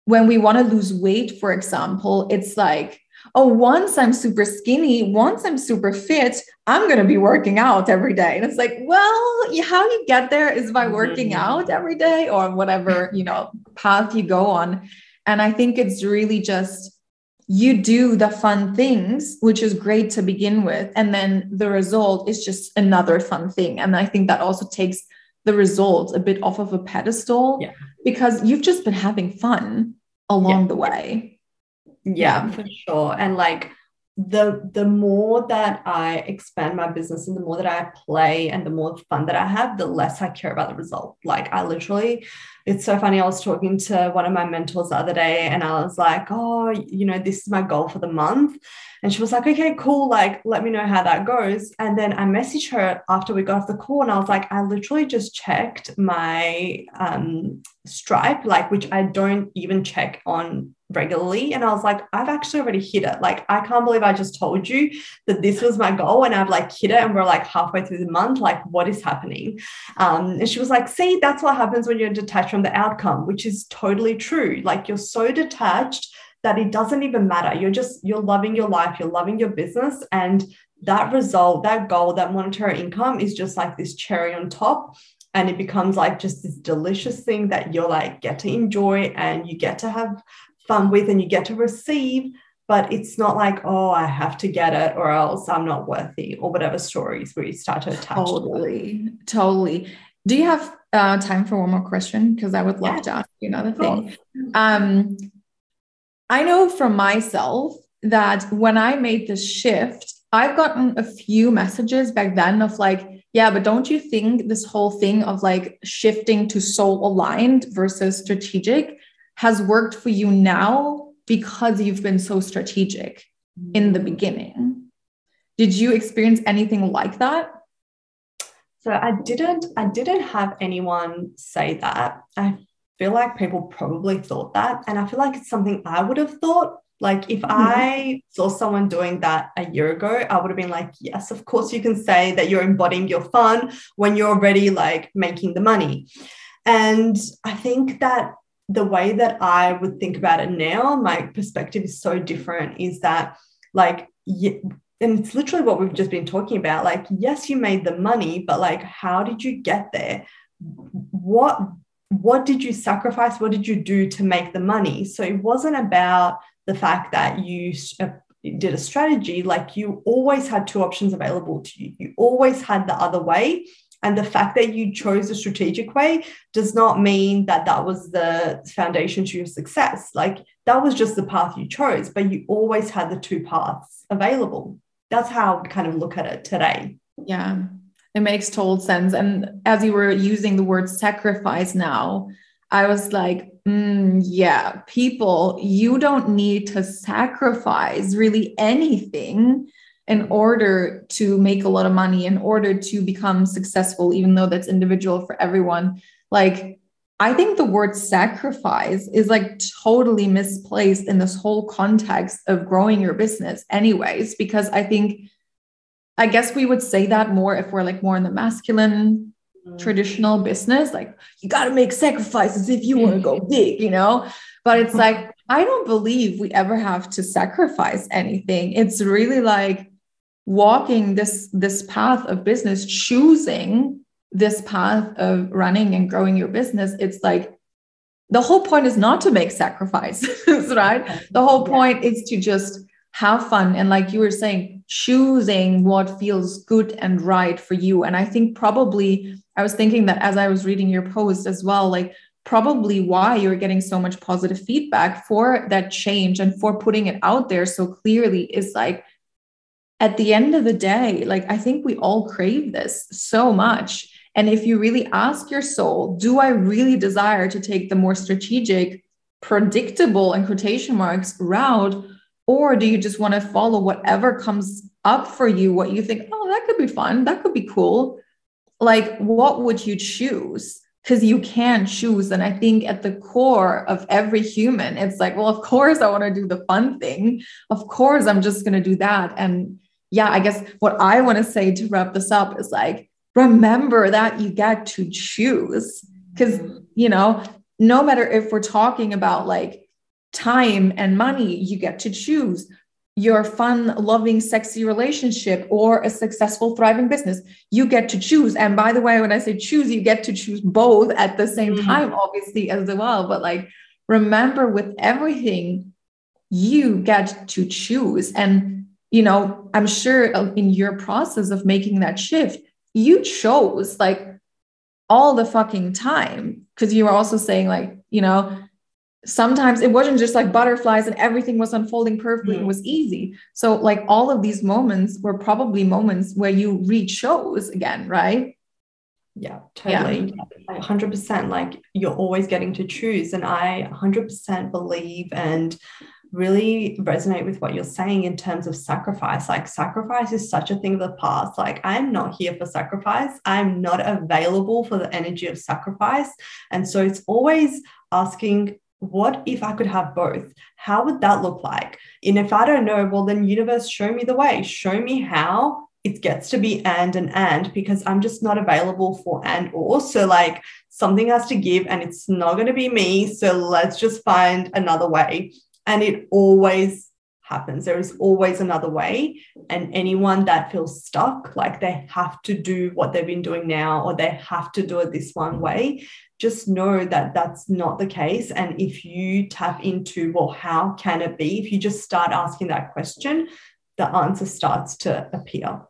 when we want to lose weight, for example, it's like, oh, once I'm super skinny, once I'm super fit, I'm going to be working out every day. And it's like, well, how you get there is by working mm-hmm. out every day or whatever, you know, path you go on. And I think it's really just you do the fun things, which is great to begin with. And then the result is just another fun thing. And I think that also takes the result a bit off of a pedestal yeah. because you've just been having fun along yeah. the way yeah, for sure and like the the more that i expand my business and the more that i play and the more fun that i have the less i care about the result like i literally it's so funny i was talking to one of my mentors the other day and i was like oh you know this is my goal for the month and she was like, okay, cool. Like, let me know how that goes. And then I messaged her after we got off the call and I was like, I literally just checked my um, Stripe, like, which I don't even check on regularly. And I was like, I've actually already hit it. Like, I can't believe I just told you that this was my goal and I've like hit it and we're like halfway through the month. Like, what is happening? Um, and she was like, see, that's what happens when you're detached from the outcome, which is totally true. Like, you're so detached that it doesn't even matter. You're just, you're loving your life, you're loving your business. And that result, that goal, that monetary income is just like this cherry on top. And it becomes like just this delicious thing that you're like get to enjoy and you get to have fun with and you get to receive. But it's not like, oh, I have to get it or else I'm not worthy or whatever stories where you start to attach. Totally. To totally. Do you have uh, time for one more question? Because I would love yeah. to ask you another thing. Um, I know from myself that when I made this shift I've gotten a few messages back then of like, yeah, but don't you think this whole thing of like shifting to soul aligned versus strategic has worked for you now because you've been so strategic in the beginning? Did you experience anything like that? So I didn't I didn't have anyone say that. I feel like people probably thought that and I feel like it's something I would have thought like if mm-hmm. I saw someone doing that a year ago, I would have been like, yes, of course you can say that you're embodying your fun when you're already like making the money. And I think that the way that I would think about it now, my perspective is so different, is that like, and it's literally what we've just been talking about. Like, yes, you made the money, but like, how did you get there? What what did you sacrifice? What did you do to make the money? So it wasn't about the fact that you uh, did a strategy, like you always had two options available to you. You always had the other way. And the fact that you chose a strategic way does not mean that that was the foundation to your success. Like that was just the path you chose, but you always had the two paths available. That's how I kind of look at it today. Yeah, it makes total sense. And as you were using the word sacrifice now, I was like, mm, yeah, people, you don't need to sacrifice really anything in order to make a lot of money, in order to become successful, even though that's individual for everyone. Like, I think the word sacrifice is like totally misplaced in this whole context of growing your business, anyways, because I think, I guess we would say that more if we're like more in the masculine mm-hmm. traditional business like you got to make sacrifices if you want to go big you know? But it's like i don't believe we ever have to sacrifice anything. It's really like walking this this path of business choosing this path of running and growing your business it's like the whole point is not to make sacrifices right? The whole point is to just have fun. And like you were saying choosing what feels good and right for you. And i think probably i was thinking that as i was reading your post as well like probably why you're getting so much positive feedback for that change and for putting it out there so clearly is like at the end of the day like i think we all crave this so much and if you really ask your soul do i really desire to take the more strategic predictable and quotation marks route or do you just want to follow whatever comes up for you, what you think, oh, that could be fun, that could be cool? Like, what would you choose? Because you can choose. And I think at the core of every human, it's like, well, of course, I want to do the fun thing. Of course, I'm just going to do that. And yeah, I guess what I want to say to wrap this up is like, remember that you get to choose. Because, you know, no matter if we're talking about like time and money, you get to choose your fun, loving, sexy relationship or a successful, thriving business. You get to choose. And by the way, when I say choose, you get to choose both at the same mm-hmm. time, obviously, as well. But like, remember with everything, you get to choose. And, you know, I'm sure in your process of making that shift, you chose like all the fucking time because you were also saying, like, you know, sometimes it wasn't just like butterflies and everything was unfolding perfectly mm. it was easy so like all of these moments were probably moments where you re-chose again right yeah totally yeah. 100% like you're always getting to choose and i 100% believe and really resonate with what you're saying in terms of sacrifice. Like, sacrifice is such a thing of the past. Like, I'm not here for sacrifice. I'm not available for the energy of sacrifice. And so it's always asking what if I could have both? How would that look like? And if I don't know, well, then universe, show me the way, show me how it gets to be and and and because I'm just not available for and or. So, like, something has to give and it's not going to be me. So, let's just find another way. And it always happens. There is always another way. And anyone that feels stuck, like they have to do what they've been doing now, or they have to do it this one way, just know that that's not the case. And if you tap into, well, how can it be? If you just start asking that question, the answer starts to appear.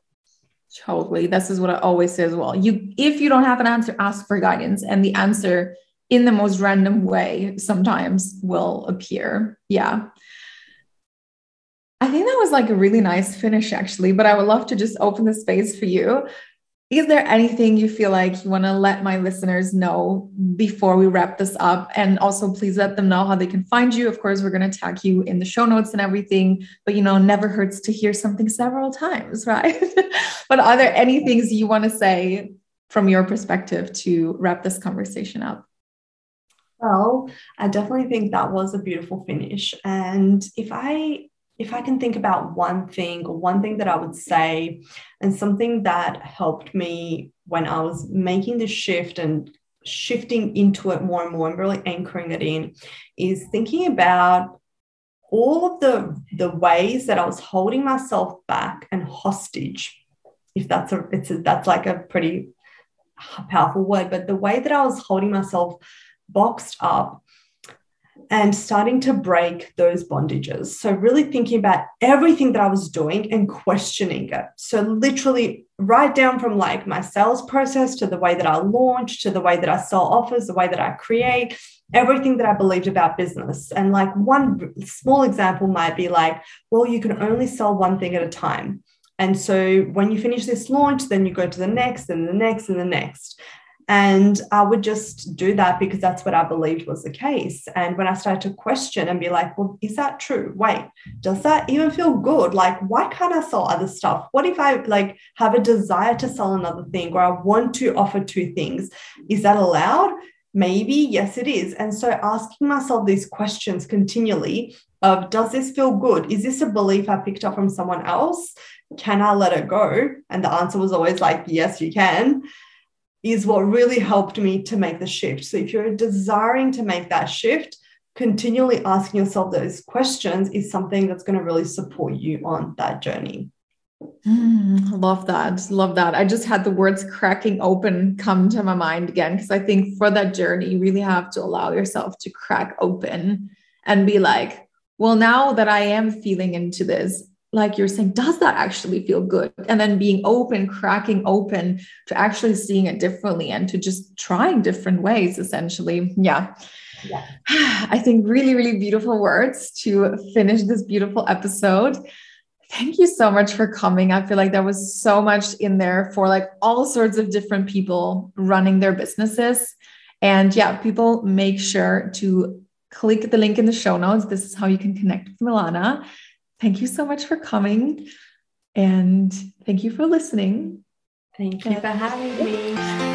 Totally. This is what I always say as well. You, if you don't have an answer, ask for guidance, and the answer in the most random way sometimes will appear. Yeah. I think that was like a really nice finish, actually. But I would love to just open the space for you. Is there anything you feel like you want to let my listeners know before we wrap this up? And also, please let them know how they can find you. Of course, we're going to tag you in the show notes and everything, but you know, never hurts to hear something several times, right? but are there any things you want to say from your perspective to wrap this conversation up? Well, I definitely think that was a beautiful finish. And if I if I can think about one thing or one thing that I would say, and something that helped me when I was making the shift and shifting into it more and more and really anchoring it in, is thinking about all of the, the ways that I was holding myself back and hostage. If that's a, it's a, that's like a pretty powerful word, but the way that I was holding myself boxed up and starting to break those bondages. So, really thinking about everything that I was doing and questioning it. So, literally, right down from like my sales process to the way that I launch, to the way that I sell offers, the way that I create, everything that I believed about business. And like one small example might be like, well, you can only sell one thing at a time. And so when you finish this launch, then you go to the next and the next and the next. And I would just do that because that's what I believed was the case. And when I started to question and be like, well, is that true? Wait, does that even feel good? Like, why can't I sell other stuff? What if I like have a desire to sell another thing or I want to offer two things? Is that allowed? Maybe, yes, it is. And so asking myself these questions continually of does this feel good? Is this a belief I picked up from someone else? Can I let it go? And the answer was always like, yes, you can is what really helped me to make the shift. So if you're desiring to make that shift, continually asking yourself those questions is something that's going to really support you on that journey. Mm, love that. Love that. I just had the words cracking open come to my mind again because I think for that journey, you really have to allow yourself to crack open and be like, well, now that I am feeling into this, like you're saying, does that actually feel good? And then being open, cracking open to actually seeing it differently and to just trying different ways, essentially. Yeah. yeah. I think really, really beautiful words to finish this beautiful episode. Thank you so much for coming. I feel like there was so much in there for like all sorts of different people running their businesses. And yeah, people make sure to click the link in the show notes. This is how you can connect with Milana Thank you so much for coming. And thank you for listening. Thank you for having me.